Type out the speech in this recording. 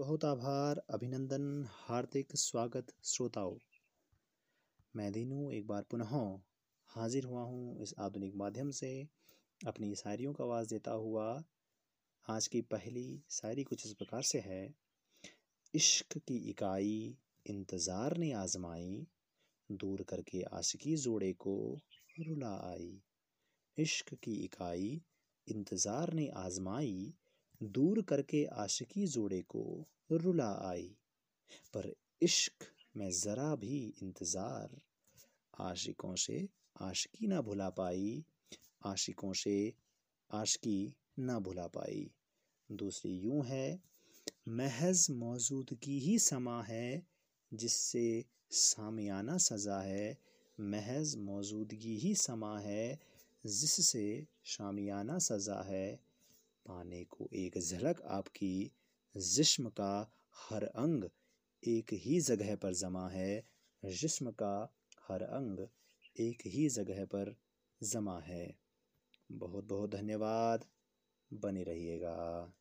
बहुत आभार, अभिनंदन, हार्दिक स्वागत श्रोताओं। मैं दीनू एक बार पुनः हाजिर हुआ हूँ इस आधुनिक माध्यम से। अपनी शायरियों का आवाज़ देता हुआ, आज की पहली शायरी कुछ इस प्रकार से है। इश्क की इकाई इंतज़ार ने आजमाई, दूर करके आशिकी जोड़े को रुला आई। इश्क की इकाई इंतज़ार ने आजमाई दूर करके आशिकी जोड़े को रुला आई। पर इश्क में ज़रा भी इंतज़ार आशिकों से आशिकी ना भुला पाई, आशिकों से आशिकी ना भुला पाई। दूसरी यूँ है, महज मौजूदगी ही समा है, जिससे सामियाना सज़ा है, महज मौजूदगी ही समा है, जिससे शामियाना सज़ा है पाने को एक झलक आपकी जिस्म का हर अंग एक ही जगह पर जमा है। जिस्म का हर अंग एक ही जगह पर जमा है। बहुत बहुत धन्यवाद। बने रहिएगा।